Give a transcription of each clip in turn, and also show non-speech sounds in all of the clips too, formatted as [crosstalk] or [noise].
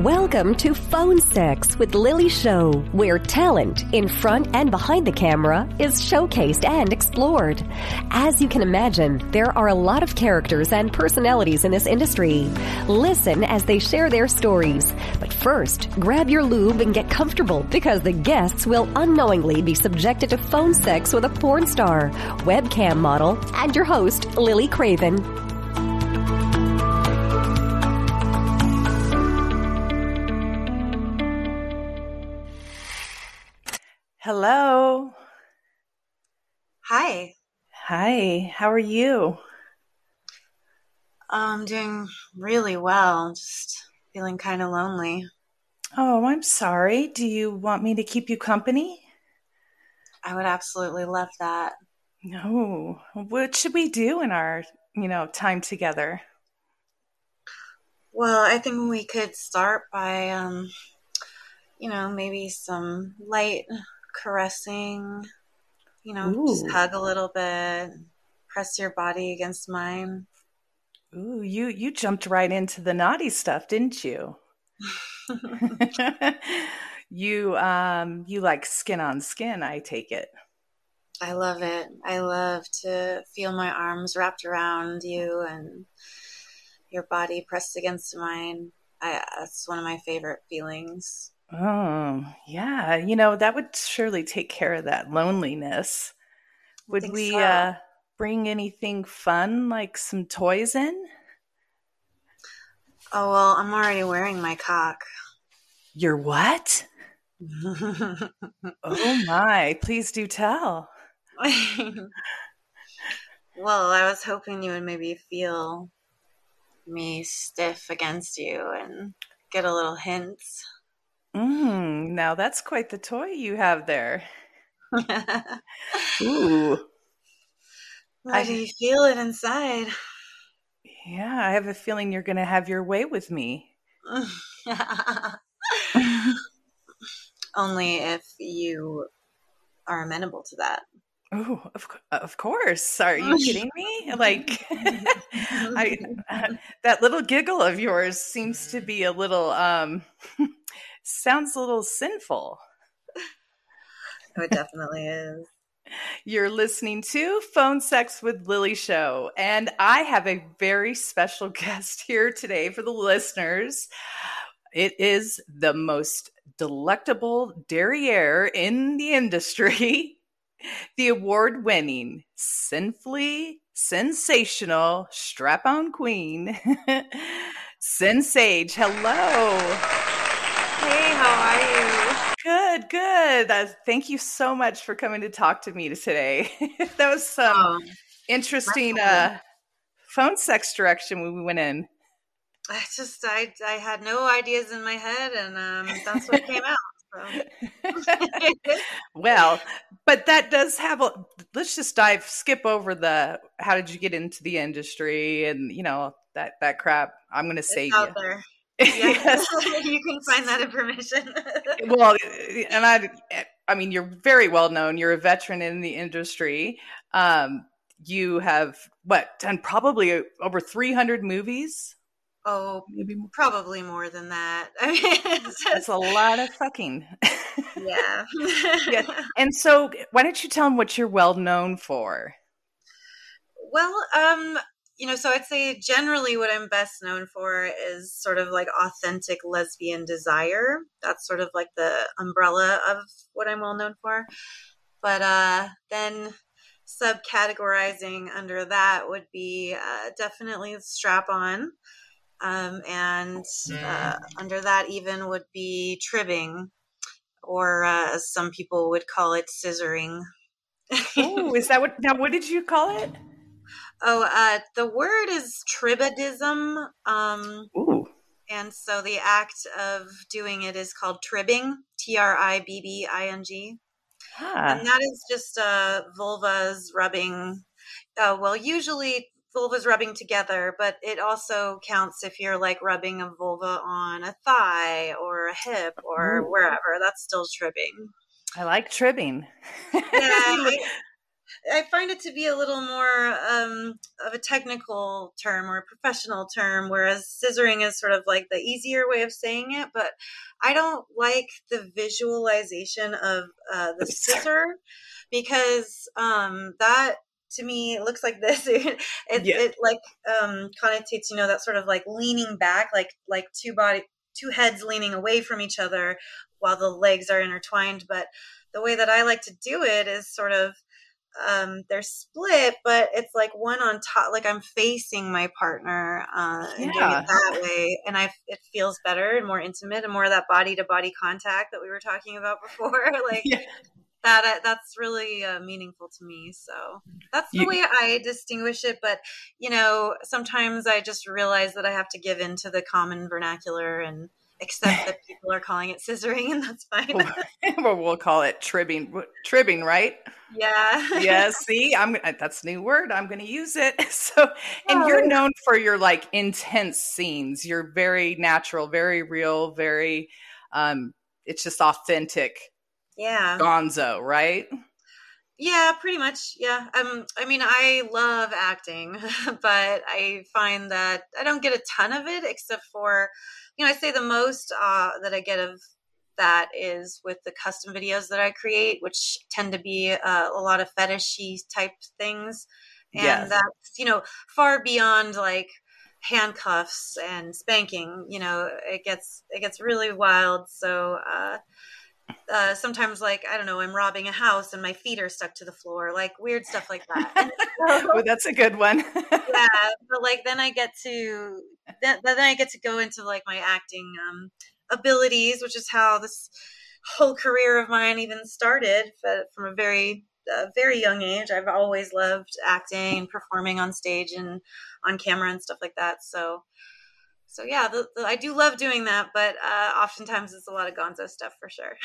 Welcome to Phone Sex with Lily Show, where talent in front and behind the camera is showcased and explored. As you can imagine, there are a lot of characters and personalities in this industry. Listen as they share their stories. But first, grab your lube and get comfortable because the guests will unknowingly be subjected to phone sex with a porn star, webcam model, and your host, Lily Craven. Hello. Hi. Hi. How are you? I'm doing really well. Just feeling kind of lonely. Oh, I'm sorry. Do you want me to keep you company? I would absolutely love that. No. What should we do in our, you know, time together? Well, I think we could start by um you know, maybe some light caressing, you know, Ooh. just hug a little bit, press your body against mine. Ooh, you you jumped right into the naughty stuff, didn't you? [laughs] [laughs] you um you like skin on skin, I take it. I love it. I love to feel my arms wrapped around you and your body pressed against mine. I, that's one of my favorite feelings. Oh, yeah. You know, that would surely take care of that loneliness. Would we so. uh bring anything fun like some toys in? Oh, well, I'm already wearing my cock. Your what? [laughs] Oh my, please do tell. [laughs] well, I was hoping you would maybe feel me stiff against you and get a little hint. Mm, now that's quite the toy you have there. Why Ooh. I- do you feel it inside? Yeah, I have a feeling you're going to have your way with me. [laughs] Only if you are amenable to that. Oh, of, of course. Are you kidding me? Like, [laughs] I, [laughs] that little giggle of yours seems to be a little, um, sounds a little sinful. Oh, it definitely is. [laughs] You're listening to Phone Sex with Lily Show, and I have a very special [laughs] guest here today for the listeners. It is the most delectable derriere in the industry, [laughs] the award winning, sinfully sensational strap on queen, Sinn Sage. Hello. Hey, how are you? Good, good. Uh, thank you so much for coming to talk to me today. [laughs] that was some Oh, interesting uh, phone sex direction we went in. I just I I had no ideas in my head, and um, that's what came out. [laughs] Well, but that does have a. Let's just dive, skip over the. How did you get into the industry, and you know that that crap. I'm going to save you. there. Yeah, [laughs] Yes. [laughs] you can find that information. [laughs] well, and I, I mean, you're very well known. You're a veteran in the industry. Um, you have what done probably over 300 movies, oh, maybe more. probably more than that. I mean, it's That's a lot of fucking. yeah. Yeah. and so, why don't you tell them what you're well known for? Well, um, you know, so I'd say generally what I'm best known for is sort of like authentic lesbian desire. That's sort of like the umbrella of what I'm well known for. But uh, then subcategorizing under that would be uh, definitely strap on. Um, and uh, under that, even would be tribbing, or uh, as some people would call it, scissoring. [laughs] Oh, is that what? Now, what did you call it? Oh, uh, the word is tribadism. Um, Ooh, and so the act of doing it is called tribbing, T R I B B I N G. ah, And that is just uh, vulvas rubbing, uh, well, usually vulvas rubbing together, but it also counts if you're like rubbing a vulva on a thigh or a hip or Ooh. wherever. That's still tribbing. I like tribbing. [laughs] Yeah, I, I find it to be a little more um, of a technical term or a professional term, whereas scissoring is sort of like the easier way of saying it. But I don't like the visualization of uh, the scissor because um, that to me looks like this. [laughs] it, yeah. it like um, connotates, you know, that sort of like leaning back, like like two body, two heads leaning away from each other while the legs are intertwined. But the way that I like to do it is sort of um, they're split, but it's like one on top. Like I'm facing my partner uh, and doing it that way, and I it feels better and more intimate and more of that body to body contact that we were talking about before. [laughs] like yeah. that, uh, that's really uh, meaningful to me. So that's the you, way I distinguish it. But you know, sometimes I just realize that I have to give in to the common vernacular and except [laughs] that people are calling it scissoring and that's fine. Well [laughs] [laughs] we'll call it tribbing tribbing right? Yeah. Yeah see i'm that's a new word i'm going to use it. So and oh. you're known for your like intense scenes. You're very natural very real very um it's just authentic yeah. gonzo right yeah, pretty much. Yeah. Um I mean, I love acting, [laughs] but I find that I don't get a ton of it except for you know, I say the most uh, that I get of that is with the custom videos that I create, which tend to be uh, a lot of fetishy type things. And yes. that's, you know, far beyond like handcuffs and spanking, you know, it gets, it gets really wild. So, uh, uh, sometimes like I don't know, I'm robbing a house and my feet are stuck to the floor, like weird stuff like that. [laughs] So, well, that's a good one. [laughs] yeah, [laughs] but like then I get to then, then I get to go into like my acting um, abilities, which is how this whole career of mine even started But from a very uh, very young age. I've always loved acting and performing on stage and on camera and stuff like that. So so yeah, the, the, I do love doing that, but uh, oftentimes it's a lot of Gonzo stuff for sure.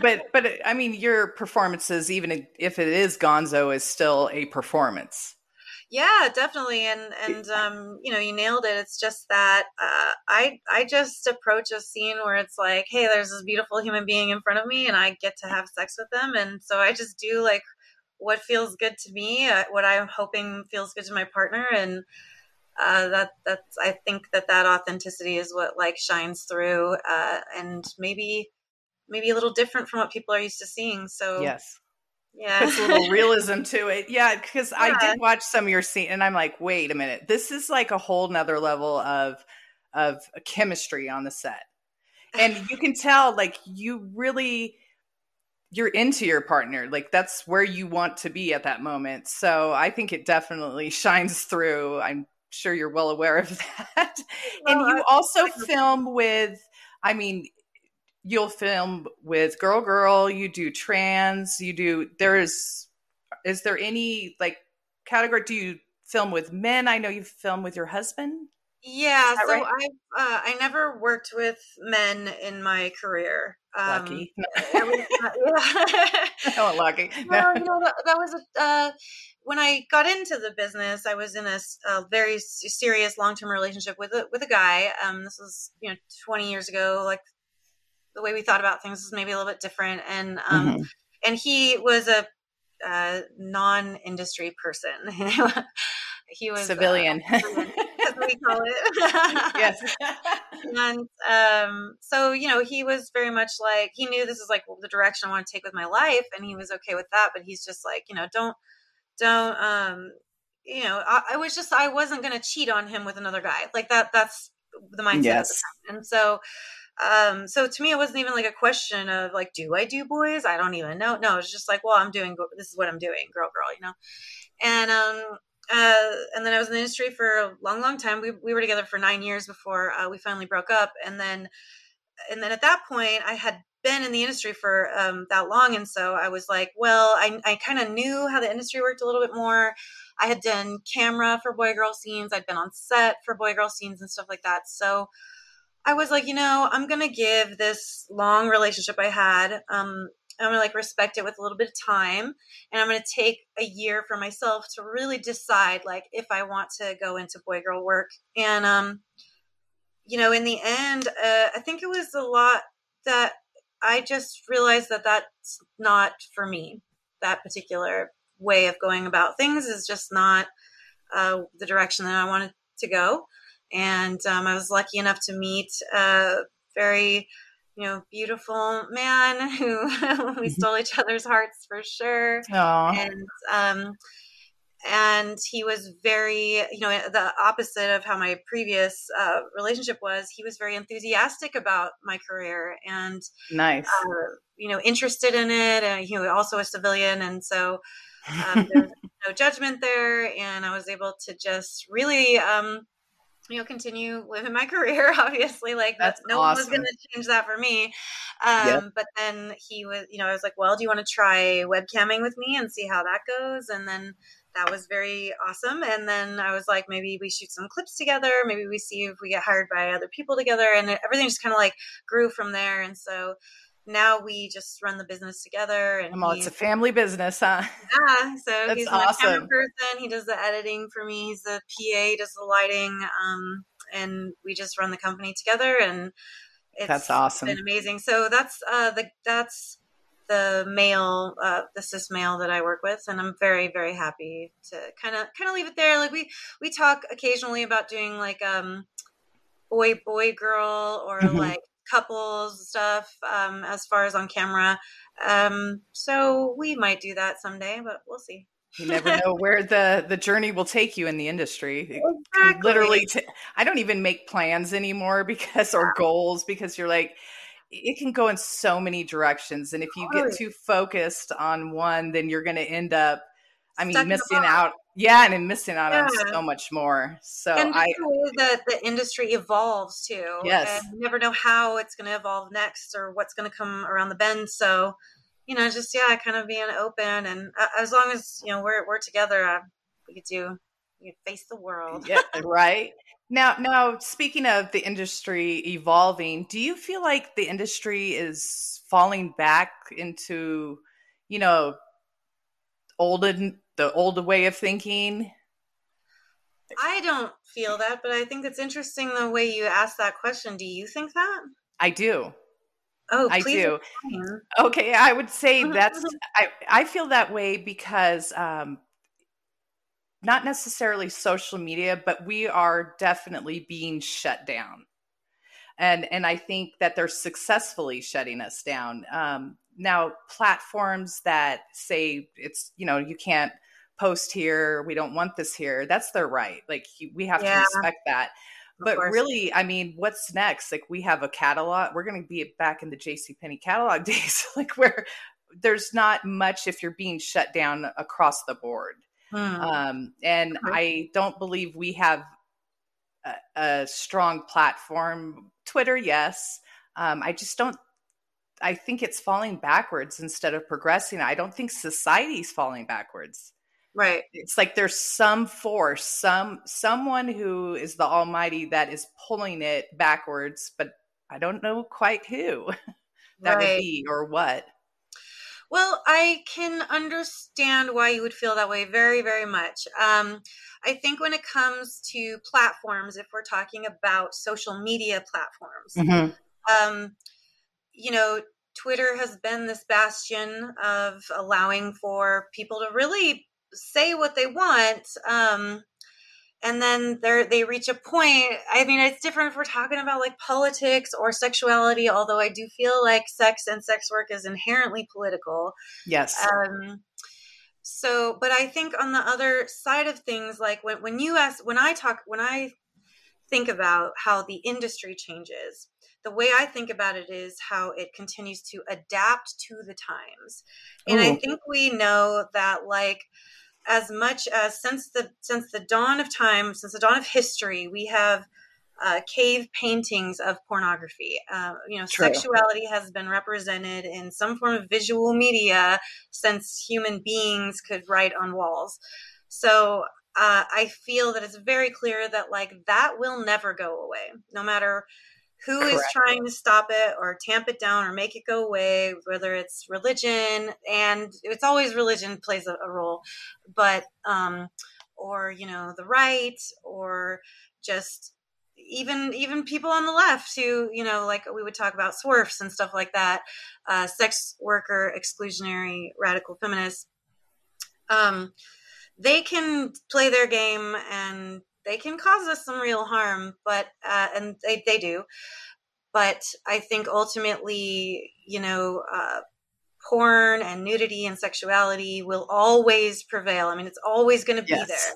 but [laughs] but I mean, your performances, even if it is Gonzo, is still a performance. Yeah, definitely, and and [laughs] um, you know, you nailed it. It's just that uh, I I just approach a scene where it's like, hey, there's this beautiful human being in front of me, and I get to have sex with them, and so I just do like what feels good to me, uh, what I'm hoping feels good to my partner, and uh, that that's I think that that authenticity is what like shines through, uh, and maybe maybe a little different from what people are used to seeing. So yes, yeah, a little [laughs] realism to it. Yeah, because yeah. I did watch some of your scene, and I'm like, wait a minute, this is like a whole nother level of of chemistry on the set, and you can tell like you really you're into your partner like that's where you want to be at that moment so i think it definitely [laughs] shines through i'm sure you're well aware of [laughs] that. and you also film with, I mean, you'll film with girl girl, you do trans, you do, there is, is there any like category? Do you film with men? I know you film with your husband. Yeah, so right? I uh, I never worked with men in my career. Um, [laughs] [laughs] lucky. was, uh, yeah. lucky. No, you know that, that was a uh, when I got into the business, I was in a, a very serious long term relationship with a with a guy. Um, this was you know 20 years ago. Like the way we thought about things was maybe a little bit different, and um, mm-hmm. and he was a, a non industry person. [laughs] he was civilian. Uh, we call it. [laughs] yes. [laughs] and um, so, you know, he was very much like, he knew this is like the direction I want to take with my life. And he was okay with that. But he's just like, you know, don't, don't um you know I, I was just i wasn't going to cheat on him with another guy like that that's the mindset yes. The and so um so to me it wasn't even like a question of like do i do boys i don't even know no it's just like well i'm doing this is what i'm doing girl girl you know and um uh, and then I was in the industry for a long, long time. We, we were together for nine years before uh, we finally broke up. And then, and then at that point, I had been in the industry for um, that long. And so I was like, well, I, I kind of knew how the industry worked a little bit more. I had done camera for boy girl scenes, I'd been on set for boy girl scenes and stuff like that. So I was like, you know, I'm going to give this long relationship I had, um, I'm going to like respect it with a little bit of time. And I'm going to take a year for myself to really decide like if I want to go into boy girl work. And, um, you know, in the end, uh, I think it was a lot that I just realized that that's not for me, that particular way of going about things is just not uh, the direction that I wanted to go. And um, I was lucky enough to meet a very, you know, beautiful man [laughs] who we mm-hmm. stole each other's hearts for sure. Aww. And um, and he was very you know the opposite of how my previous uh, relationship was he was very enthusiastic about my career and nice uh, you know interested in it and he was also a civilian and so um, there was [laughs] no judgment there and i was able to just really um, you know continue living my [laughs] career obviously like that's no awesome. one was going to change that for me um, yep. but then he was you know i was like well do you want to try webcamming with me and see how that goes and then that was very awesome. And then I was like, maybe we shoot some clips together. Maybe we see if we get hired by other people together. And everything just kind of like grew from there. And so now we just run the business together. And well, it's a family business, huh? [laughs] Yeah. So That's he's awesome. my camera person. He does the editing for me. He's the PA, he does the lighting. Um, and we just run the company together. And it's that's awesome. Been amazing. So that's uh, the that's the male, uh, the cis male that I work with, and I'm very, very happy to kind of, kind of leave it there. Like we, we talk occasionally about doing like, um, boy, boy, girl, or mm-hmm. like couples stuff, um, as far as on camera. Um, so we might do that someday, but we'll see. You never know where the the journey will take you in the industry. Exactly. Literally, t- I don't even make plans anymore [laughs] because or goals because you're like it can go in so many directions and if you get too focused on one then you're going to end up i mean Stuck missing out yeah and then missing out yeah. on so much more so and i the way that the industry evolves too yes. and you never know how it's going to evolve next or what's going to come around the bend so you know just yeah kind of being open and uh, as long as you know we're, we're together uh, we could do we could face the world. Yeah right? Now, now speaking of the industry evolving, do you feel like the industry is falling back into, you know, olden the old way of thinking? I don't feel that, but I think it's interesting the way you asked that question. Do you think that? I do. Oh, I do. Explain. Okay, I would say [laughs] that's I I feel that way because um, not necessarily social media, but we are definitely being shut down. And, and I think that they're successfully shutting us down. Um, now, platforms that say it's, you know, you can't post here, we don't want this here, that's their right. Like, we have yeah. to respect that. But really, I mean, what's next? Like, we have a catalog. We're going to be back in the J.C. Penney catalog [laughs] days, like where there's not much if you're being shut down across the board. Hmm. Um, and I don't believe we have a, a strong platform. Twitter, yes. Um, I just don't. I think it's falling backwards instead of progressing. I don't think society's falling backwards. Right. It's like there's some force, some someone who is the almighty that is pulling it backwards, but I don't know quite who [laughs] that right. would be or what. Well, I can understand why you would feel that way very, very much. Um, I think when it comes to platforms, if we're talking about social media platforms, mm-hmm. um, you know, Twitter has been this bastion of allowing for people to really say what they want. Um, and then they they reach a point i mean it's different if we're talking about like politics or sexuality although i do feel like sex and sex work is inherently political. Yes. Um so but i think on the other side of things like when, when you ask when i talk when i think about how the industry changes the way i think about it is how it continues to adapt to the times. And Ooh. i think we know that like as much as since the since the dawn of time, since the dawn of history, we have uh, cave paintings of pornography. Uh, you know, True. sexuality has been represented in some form of visual media since human beings could write on walls. So uh, I feel that it's very clear that like that will never go away, no matter who Correct. is trying to stop it or tamp it down or make it go away whether it's religion and it's always religion plays a, a role but um or you know the right or just even even people on the left who you know like we would talk about SWERFs and stuff like that uh, sex worker exclusionary radical feminists um, they can play their game and they can cause us some real harm, but uh, and they they do. But I think ultimately, you know, uh, porn and nudity and sexuality will always prevail. I mean, it's always going to be yes.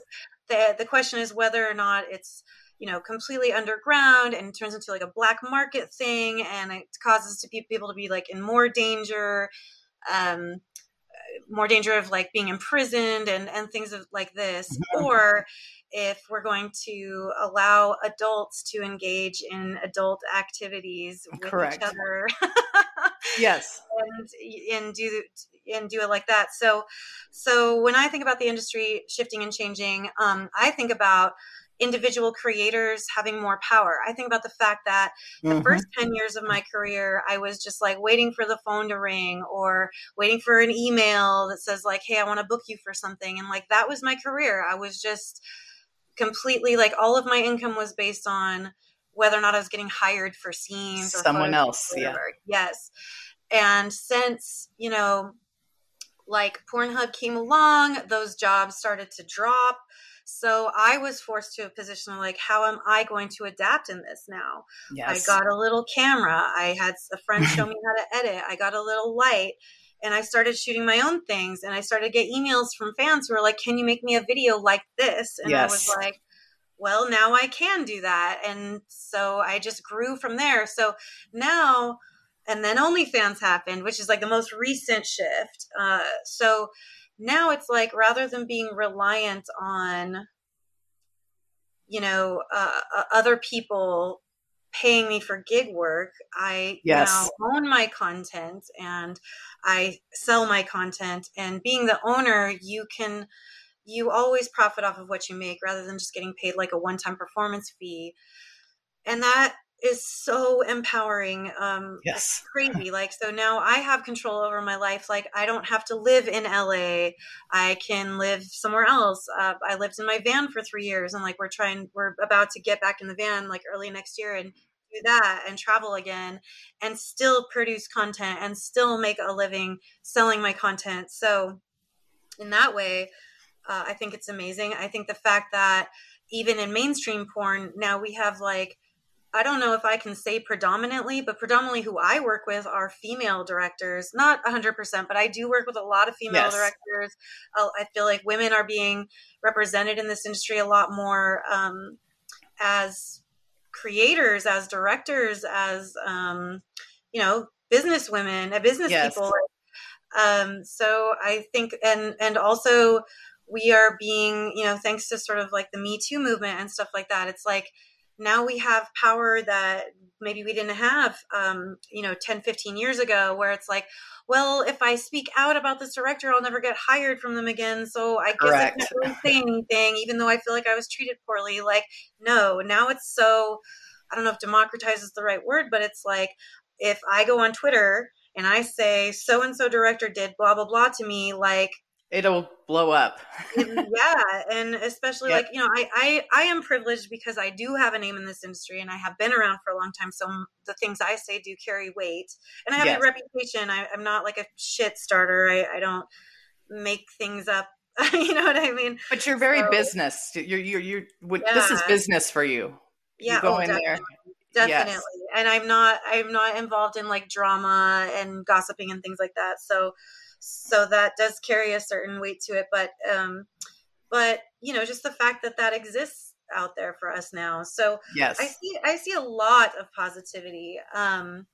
there. The the question is whether or not it's you know completely underground and turns into like a black market thing and it causes to people to be like in more danger um more danger of like being imprisoned and and things of like this mm-hmm. or if we're going to allow adults to engage in adult activities with Correct. each other yes [laughs] and and do and do it like that so so when i think about the industry shifting and changing um, i think about individual creators having more power. I think about the fact that the mm-hmm. first 10 years of my career, I was just like waiting for the phone to ring or waiting for an email that says, like, hey, I want to book you for something. And like that was my career. I was just completely like all of my income was based on whether or not I was getting hired for scenes or someone else. Yeah. Yes. And since, you know, like Pornhub came along, those jobs started to drop so I was forced to a position of like, how am I going to adapt in this now? Yes. I got a little camera. I had a friend show [laughs] me how to edit. I got a little light and I started shooting my own things and I started to get emails from fans who were like, can you make me a video like this? And yes. I was like, well, now I can do that. And so I just grew from there. So now, and then OnlyFans happened, which is like the most recent shift. Uh, so now it's like rather than being reliant on you know uh, uh, other people paying me for gig work i yes. now own my content and i sell my content and being the owner you can you always profit off of what you make rather than just getting paid like a one-time performance fee and that is so empowering. Um, yes. crazy. Like, so now I have control over my life. Like, I don't have to live in LA. I can live somewhere else. Uh, I lived in my van for three years and like, we're trying, we're about to get back in the van like early next year and do that and travel again and still produce content and still make a living selling my content. So in that way, uh, I think it's amazing. I think the fact that even in mainstream porn, now we have like, I don't know if I can say predominantly, but predominantly who I work with are female directors. Not 100%, but I do work with a lot of female yes. directors. I feel like women are being represented in this industry a lot more um, as creators, as directors, as, um, you know, business women, uh, business yes. people. Um, so I think, and, and also we are being, you know, thanks to sort of like the Me Too movement and stuff like that, it's like, now we have power that maybe we didn't have um, you know 10 15 years ago where it's like well if i speak out about this director i'll never get hired from them again so i guess Correct. i can't really say anything even though i feel like i was treated poorly like no now it's so i don't know if democratize is the right word but it's like if i go on twitter and i say so and so director did blah blah blah to me like it'll blow up. yeah, and especially like you know, I, I I am privileged because I do have a name in this industry and I have been around for a long time. So the things I say do carry weight, and I have yes. a reputation. I, am not like a shit starter. I, I don't make things up. [laughs] you know what I mean? But you're very so, business. You're you're you're. Yeah. This is business for you. Yeah, you go oh, in definitely. there definitely yes. and i'm not i'm not involved in like drama and gossiping and things like that so so that does carry a certain weight to it but um but you know just the fact that that exists out there for us now so yes i see i see a lot of positivity um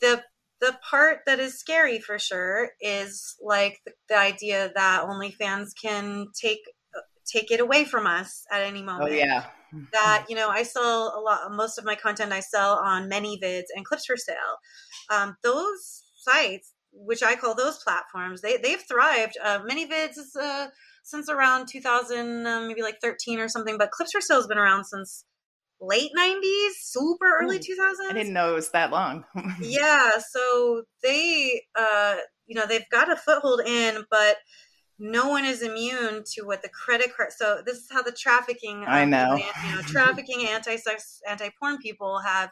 the the part that is scary for sure is like the, the idea that OnlyFans can take take it away from us at any oh, moment. Oh yeah. That you know, I sell a lot. Most of my content I sell on ManyVids and Clips for Sale. Um, those sites which I call those platforms, they they've thrived. Uh, ManyVids is uh, since around 2000, uh, maybe like 13 or something, but Clips for Sale has been around since late 90s, super early 2000s. I didn't know it was that long. [laughs] yeah, so they, uh, you know, they've got a foothold in, but no one is immune to what the credit card. So this is how the trafficking, I know, you know, trafficking anti-sex, anti-porn people have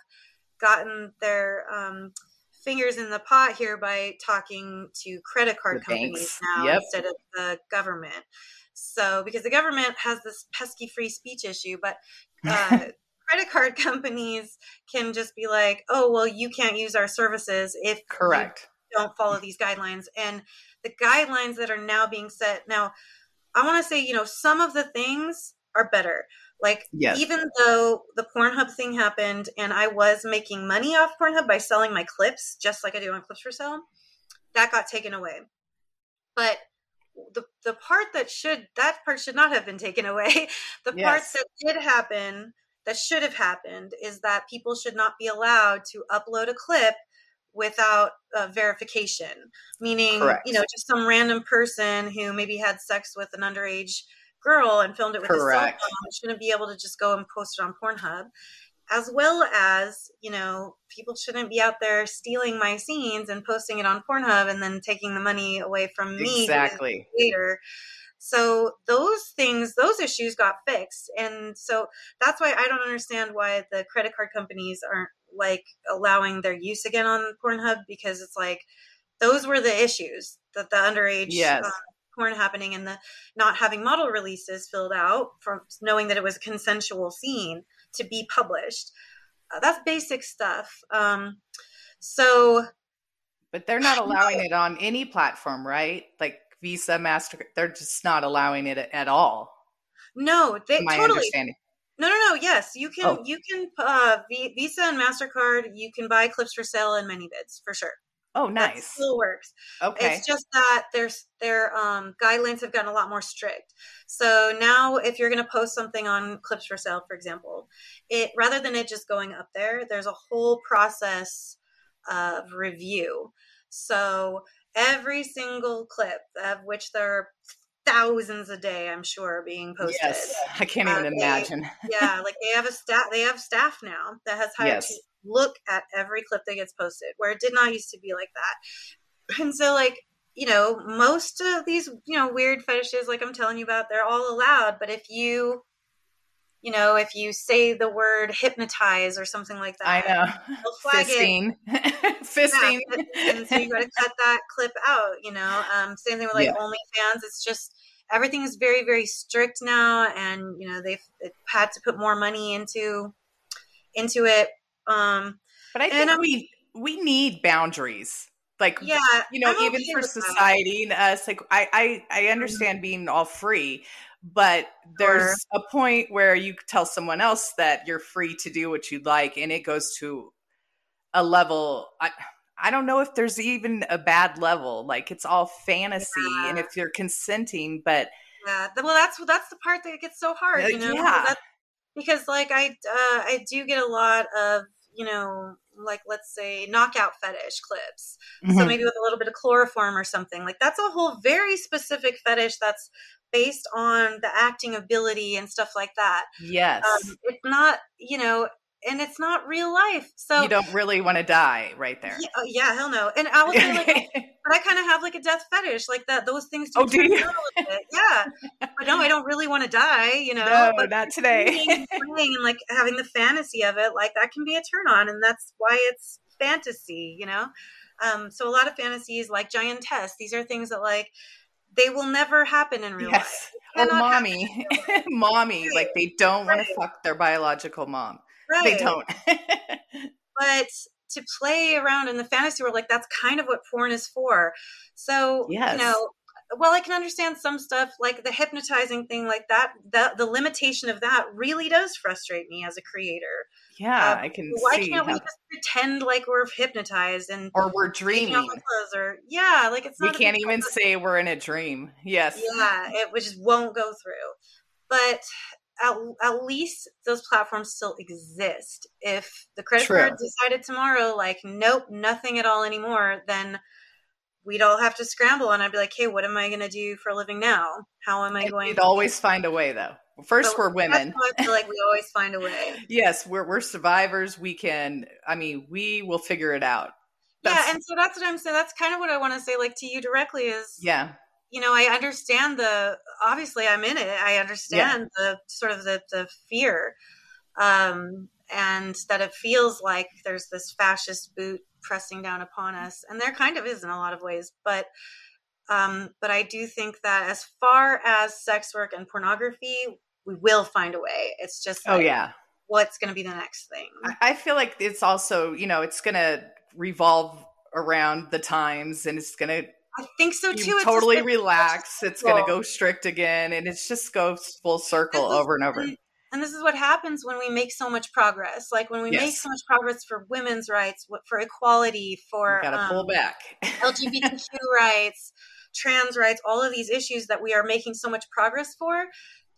gotten their. Um, fingers in the pot here by talking to credit card The companies banks. now Yep. instead of the government. So, because the government has this pesky free speech issue, but [laughs] uh, credit card companies can just be like, oh, well, you can't use our services if you Correct. don't follow these guidelines. And the guidelines that are now being set now, I want to say, you know, some of the things are better. Like, Yes. even though the Pornhub thing happened and I was making money off Pornhub by selling my clips, just like I do on Clips for Sale, that got taken away. But the the part that should that part should not have been taken away. [laughs] The Yes. parts that did happen that should have happened is that people should not be allowed to upload a clip without uh, verification meaning Correct. you know just some random person who maybe had sex with an underage girl and filmed it with a cell Correct. phone shouldn't be able to just go and post it on pornhub as well as you know people shouldn't be out there stealing my scenes and posting it on pornhub and then taking the money away from me who is the Exactly. creator so those things those issues got fixed and so that's why i don't understand why the credit card companies aren't like allowing their use again on pornhub because it's like those were the issues that the underage Yes. um, porn happening and the not having model releases filled out from knowing that it was a consensual scene to be published uh, that's basic stuff um, so But they're not allowing it on any platform, right? Like Visa, Mastercard, they're just not allowing it at all. no they My totally understanding. No, no, no. Yes, you can. Oh. You can. Uh, Visa and Mastercard. You can buy clips for sale in ManyVids for sure. Oh, That nice. still works. Okay. It's just that there's their um, guidelines have gotten a lot more strict. So now, if you're going to post something on clips for sale, for example, it rather than it just going up there, there's a whole process of review. So every single clip, of which there are thousands a day, I'm sure, being posted Yes. [laughs] I can't Uh, even they- imagine. [laughs] yeah, like they have a staff. They have staff now that has hired Yes. Look at every clip that gets posted, where it did not used to be like that. And so, like you know, most of these you know weird fetishes, like I'm telling you about, they're all allowed. But if you, you know, if you say the word hypnotize or something like that, I know. they'll flag it. Fisting. [laughs] Fisting. Yeah, and so you got to cut that clip out. You know, um, same thing with like Yeah. OnlyFans. It's just everything is very very strict now, and you know they've, they've had to put more money into into it. Um, But I And think I'm- we we need boundaries. Like yeah, you know, I'm even okay for with that. society and us, like I, I I understand being all free, but there's a point where you tell someone else that you're free to do what you'd like, and it goes to a level. I I don't know if there's even a bad level. Like it's all fantasy, and if you're consenting, but Yeah, well, that's that's the part that gets so hard, Uh, you know. yeah. That- because like I uh, I do get a lot of you know like let's say knockout fetish clips. Mm-hmm. So maybe with a little bit of chloroform or something. Like that's a whole very specific fetish that's based on the acting ability and stuff like that. yes, Um, it's not, you know, and it's not real life. So you don't really want to die right there. yeah, oh, yeah, hell no. And I will say like [laughs] but I kind of have like a death fetish, like that. Those things do Oh, do you? on a little bit. Yeah, but no, I don't really want to die. You know, no, but not today. and [laughs] and like having the fantasy of it, like that can be a turn on, and that's why it's fantasy. You know, um, so a lot of fantasies like giantess. These are things that like they will never happen in real life. yes. Cannot happen mommy, life. [laughs] mommy, like they don't want to fuck their biological mom. Right. They don't. [laughs] but to play around in the fantasy world like that's kind of what porn is for so Yes. you know well i can understand some stuff like the hypnotizing thing like that the, the limitation of that really does frustrate me as a creator yeah, Um, I can why can't we just pretend like we're hypnotized and or we're dreaming. or yeah like it's We can't even say we're in a dream. Yes. yeah it just won't go through but at, at least those platforms still exist if the credit True. card decided tomorrow like nope nothing at all anymore then we'd all have to scramble and i'd be like hey what am i going to do for a living now how am i And going We'd always find a way, though. First, So we're that's women. i feel like we always find a way [laughs] Yes, we're we're survivors. We can. I mean, we will figure it out. yeah and so that's what i'm saying that's kind of what i want to say like to you directly is Yeah. You know i understand the obviously i'm in it. I understand the sort of the, the fear um and that it feels like there's this fascist boot pressing down upon us and there kind of is in a lot of ways but um but i do think that as far as sex work and pornography we will find a way. It's just oh yeah. what's going to be the next thing? I, I feel like it's also you know it's gonna revolve around the times and it's gonna i think so too It's totally just relax it's gonna go strict again and it's just goes full circle This is- over and over. and, this is what happens when we make so much progress like when we make so much progress for women's rights for equality for gotta pull um, back. Lgbtq [laughs] rights trans rights all of these issues that we are making so much progress for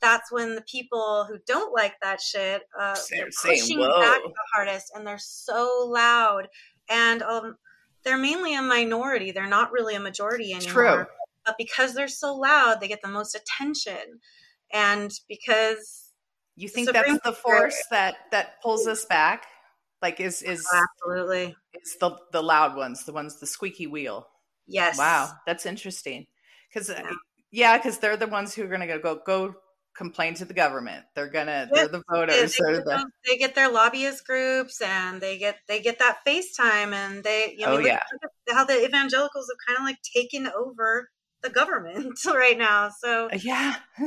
that's when the people who don't like that shit uh, they're pushing back the hardest and they're so loud and um, they're mainly a minority. They're not really a majority anymore. true. But because they're so loud they get the most attention. And because you think that's the Court- force that that pulls us back? Like is is oh, absolutely. it's the the loud ones the ones the squeaky wheel. Yes. Wow that's interesting. Because uh, Yeah. yeah because they're the ones who are gonna go go go complain to the government they're gonna they're the voters they they're get the they get their lobbyist groups and they get they get that FaceTime and they you know Oh, yeah. how the evangelicals have kind of like taken over the government [laughs] right now. So yeah [laughs] we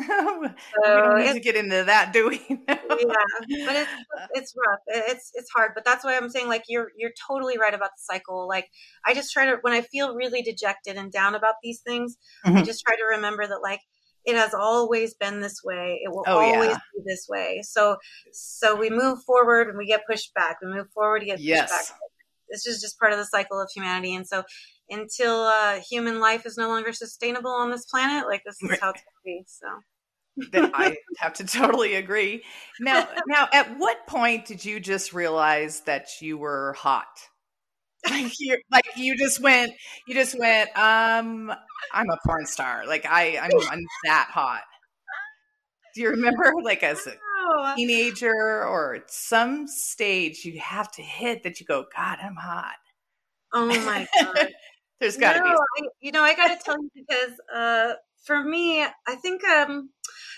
so don't need to get into that do we [laughs] yeah, but it's it's rough. It's it's hard. But that's why I'm saying like you're you're totally right about the cycle. Like I just try to when I feel really dejected and down about these things, I Mhm. just try to remember that like it has always been this way. It will Oh, yeah. always be this way. So so we move forward and we get pushed back. We move forward, we get pushed yes back. This is just part of the cycle of humanity. And so until uh, human life is no longer sustainable on this planet, like this is Right. how it's gonna be. So [laughs] that I have to totally agree. Now, [laughs] now, at what point did you just realize that you were hot? [laughs] Like you, like you just went, you just went. Um, I'm a porn star. Like I, I'm, I'm that hot. Do you remember, like as a teenager or at some stage, you have to hit that you go, God, I'm hot. oh my god. [laughs] There's got to no, be. I, you know, I got to tell you because uh, for me, I think, um,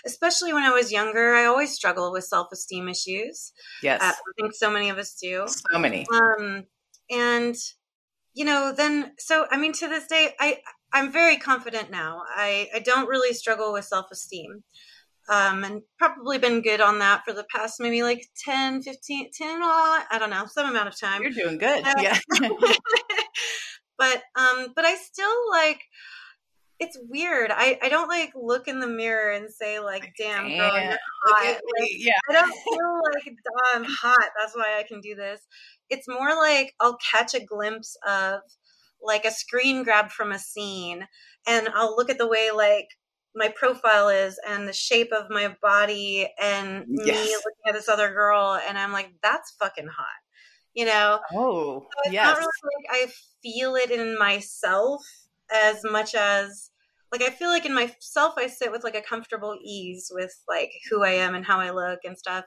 especially when I was younger, I always struggled with self esteem issues. Yes, Uh, I think so many of us do. so many. Um, and you know, then so I mean, to this day, I I'm very confident now. I I don't really struggle with self esteem. Um, and probably been good on that for the past maybe like 10, 15, 10, oh, I don't know, some amount of time. You're doing good. Uh, Yeah. [laughs] but um but i still like it's weird i i don't like look in the mirror and say like damn girl you're hot Like. Yeah. i don't feel like i'm hot that's why i can do this it's more like i'll catch a glimpse of like a screen grab from a scene and i'll look at the way like my profile is and the shape of my body and me looking at this other girl and i'm like that's fucking hot you know Oh, so it's yes. not really like I feel it in myself as much as like I feel like in myself I sit with like a comfortable ease with like who I am and how I look and stuff.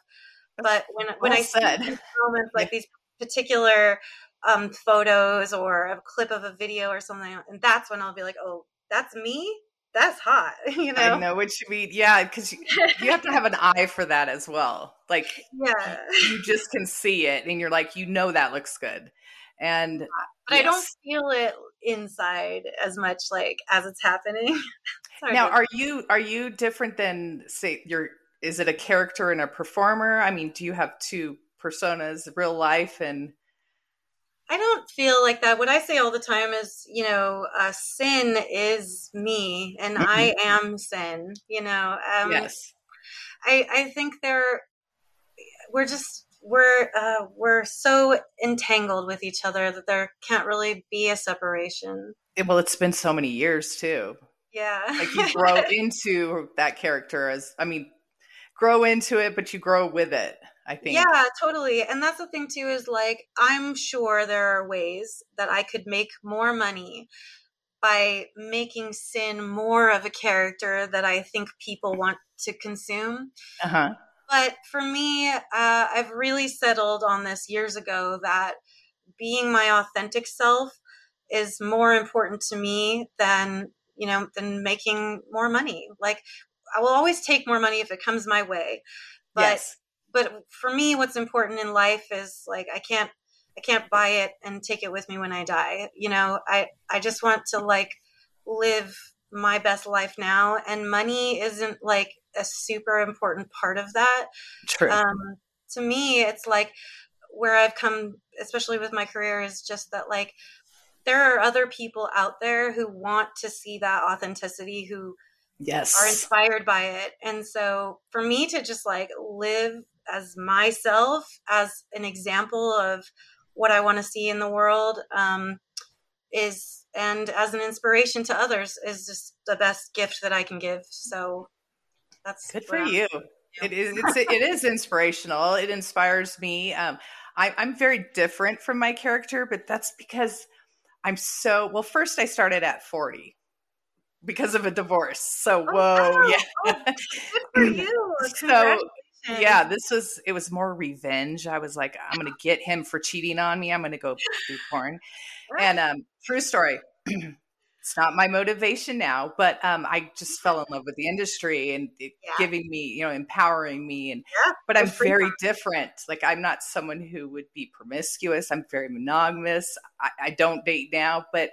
But when when I see said. these moments like these particular um photos or a clip of a video or something, and that's when I'll be like, oh, that's me. That's hot, [laughs] you know. I know what you mean. Yeah, because you, you have to have an eye for that as well. Like [laughs] Yeah, you just can see it, and you're like, you know, that looks good. And but I don't feel it inside as much like as it's happening. [laughs] Sorry, now, are you are you different than say your? Is it a character and a performer? I mean, do you have two personas, real life and I don't feel like that. What I say all the time is, you know, uh, Sinn is me, and Mhm. I am Sinn. You know, um, yes, I I think they're we're just we're uh, we're so entangled with each other that there can't really be a separation. It- well, it's been so many years too. Yeah, Like you grow [laughs] into that character as, I mean, grow into it, but you grow with it. I think. Yeah, totally. And that's the thing too is like I'm sure there are ways that I could make more money by making Sinn more of a character that I think people want to consume. Uh huh. But for me, uh, I've really settled on this years ago that being my authentic self is more important to me than you know than making more money. Like I will always take more money if it comes my way, but yes. but for me what's important in life is like i can't I can't buy it and take it with me when I die. You know, I I just want to like live my best life now and money isn't like a super important part of that. True. Um, to me, it's like where I've come, especially with my career, is just that like there are other people out there who want to see that authenticity, who yes are inspired by it. And so for me to just like live as myself, as an example of what I want to see in the world, um, is and as an inspiration to others is just the best gift that I can give. So that's good for you. It is it's, it is inspirational. It inspires me. Um, I, I'm very different from my character, but that's because I'm so well. First, I started at 40 because of a divorce. So Oh, whoa, wow. [laughs] yeah. Oh, good for you. [laughs] so yeah, this was it was more revenge. I was like, I'm gonna get him for cheating on me. I'm gonna go do porn. [laughs] And um, true story. [clears throat] it's not my motivation now, but um, I just fell in love with the industry and it Yeah. giving me, you know, empowering me. And Yeah, but I'm very different. Like I'm not someone who would be promiscuous. I'm very monogamous. I, I don't date now, but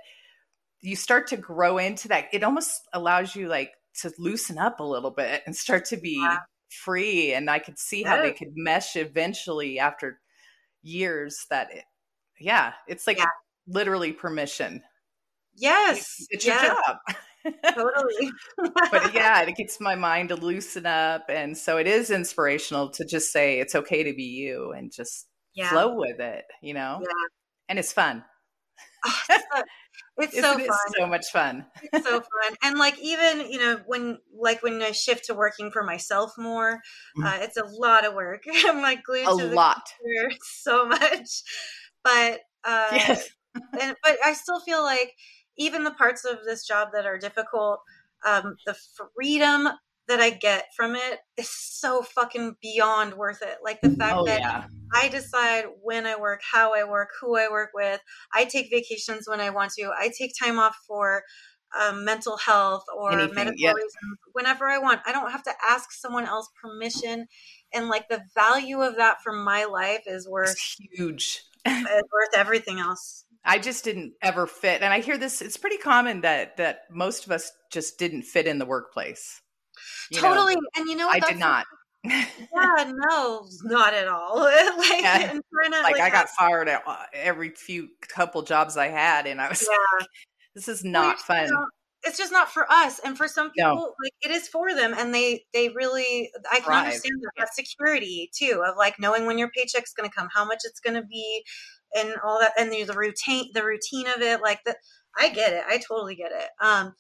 you start to grow into that. It almost allows you like to loosen up a little bit and start to be Yeah. free. And I could see how they could mesh eventually after years that it, yeah, it's like literally permission. Yes. It's your yes, job. Totally. [laughs] but yeah, it gets my mind to loosen up. And so it is inspirational to just say it's okay to be you and just yeah. flow with it, you know? Yeah. And it's fun. Oh, [laughs] it's so, it's so Isn't it fun. so much fun? It's so [laughs] fun. And like even, you know, when like when I shift to working for myself more, Mm. uh, it's a lot of work. I'm like glued A to the lot. computer so much. But uh Yes. and but I still feel like even the parts of this job that are difficult, um, the freedom that I get from it is so fucking beyond worth it. Like the fact Oh, that yeah. I decide when I work, how I work, who I work with. I take vacations when I want to. I take time off for um, mental health or Anything, medical yep. reasons whenever I want. I don't have to ask someone else permission. And like the value of that for my life is worth It's huge. it's worth everything else. I just didn't ever fit. And I hear this, it's pretty common that that most of us just didn't fit in the workplace. You know, totally. and you know what? I did not. [laughs] Yeah, no, not at all. [laughs] like, Yeah. to, like I got fired at uh, every few couple jobs I had, and I was Yeah. like, "This is not you fun." know, it's just not for us and for some No. people like it is for them and they they really i can Thrive. understand that, that security too of like knowing when your paycheck's going to come how much it's going to be and all that and the, the routine the routine of it like that i get it i totally get it um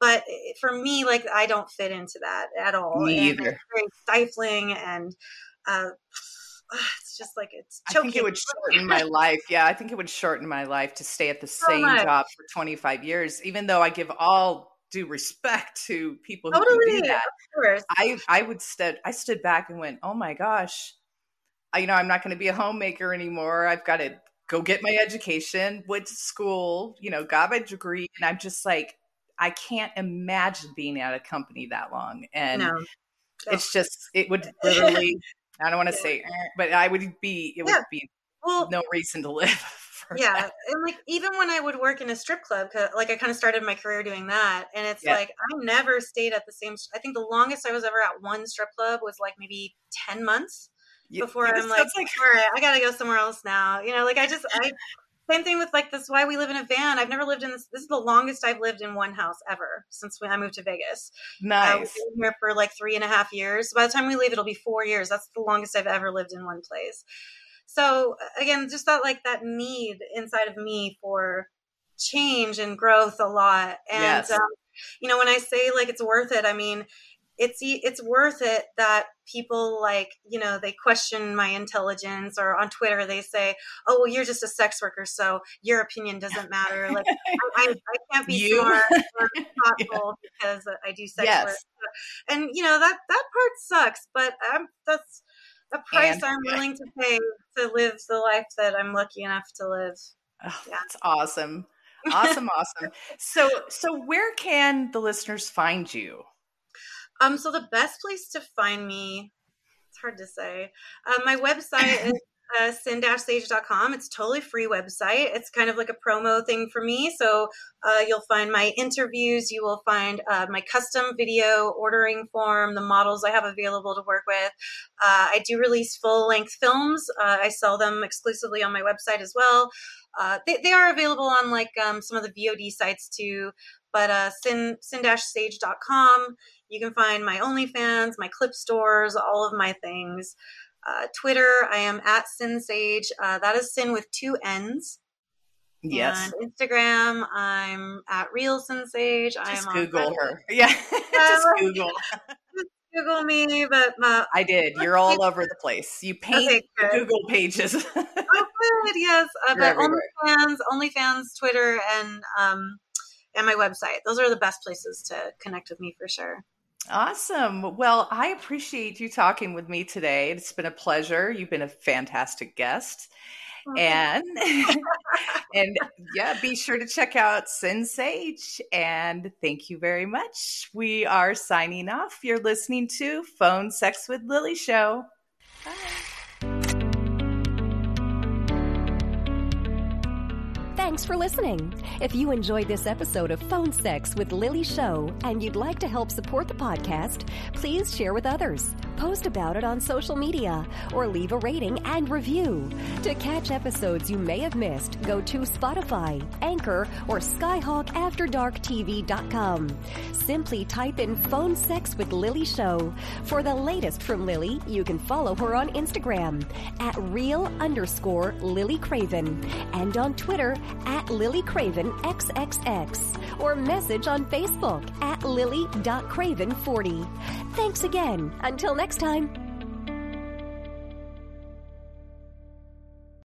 but for me like i don't fit into that at all Me and either. it's very stifling and uh [sighs] it's just like it's Choking. I think it would shorten my life. Yeah, I think it would shorten my life to stay at the So same much. job for 25 years, even though I give all due respect to people who can totally do that. I I would stood I stood back and went, "Oh my gosh. I, you know, I'm not going to be a homemaker anymore. I've got to go get my education, went to school, you know, got my degree, and I'm just like I can't imagine being at a company that long. And no it's just it would [laughs] literally I don't want to say but I would be it would be well no reason to live. [laughs] Yeah that. and like even when i would work in a strip club like i kind of started my career doing that and it's Yeah. like i never stayed at the same i think the longest i was ever at one strip club was like maybe 10 months Before i'm like, like i gotta go somewhere else now you know like i just i [laughs] same thing with like this why we live in a van i've never lived in this this is the longest i've lived in one house ever since when i moved to vegas uh, nice. been here for like three and a half years. By the time we leave, it'll be four years. That's the longest I've ever lived in one place. So again, just that like that need inside of me for change and growth a lot. And Yes. um, you know, when I say like it's worth it, I mean it's it's worth it that people like you know they question my intelligence or on Twitter they say, oh well, you're just a sex worker, so your opinion doesn't matter. Like [laughs] I, I, can't be You? smart or [laughs] thoughtful because I do sex Yes. work. And you know that that part sucks, but um, that's a price And- I'm willing to pay to live the life that I'm lucky enough to live. Oh, Yeah. That's awesome. [laughs] Awesome, awesome. So so where can the listeners find you? Um, so the best place to find me, it's hard to say. Uh, my website is [laughs] uh, sinnsage.com. It's totally free website. It's kind of like a promo thing for me. So uh, you'll find my interviews. You will find uh, my custom video ordering form, the models I have available to work with. Uh, I do release full-length films. Uh, I sell them exclusively on my website as well. Uh, they, they are available on like um, some of the VOD sites too. But uh, sin, sinnsage.com. You can find my OnlyFans, my clip stores, all of my things. Uh, Twitter, I am at SinnSage. Uh, that is Sinn with two N's. Yes. And Instagram, I'm at Real SinnSage. Just I'm Google her. [laughs] Yeah. Just Google. Google me, but uh, I did. You're all over the place. You paint okay, Google pages. [laughs] oh, good. Yes. Uh, but OnlyFans, OnlyFans, Twitter, and um, and my website. Those are the best places to connect with me for sure. Awesome. Well, I appreciate you talking with me today. It's been a pleasure. You've been a fantastic guest. And [laughs] and yeah, be sure to check out Sinn Sage. And thank you very much. We are signing off. You're listening to Phone Sex with Lily Show. Bye. Thanks for listening. If you enjoyed this episode of Phone Sex with Lily Show and you'd like to help support the podcast, please share with others, post about it on social media, or leave a rating and review. To catch episodes you may have missed, go to Spotify, Anchor, or SkyhawkAfterDarkTV.com. Simply type in Phone Sex with Lily Show. For the latest from Lily, you can follow her on Instagram at real underscore Lily Craven and on Twitter at Lily Craven XXX or message on Facebook at lily.craven40. Thanks again. Until next time.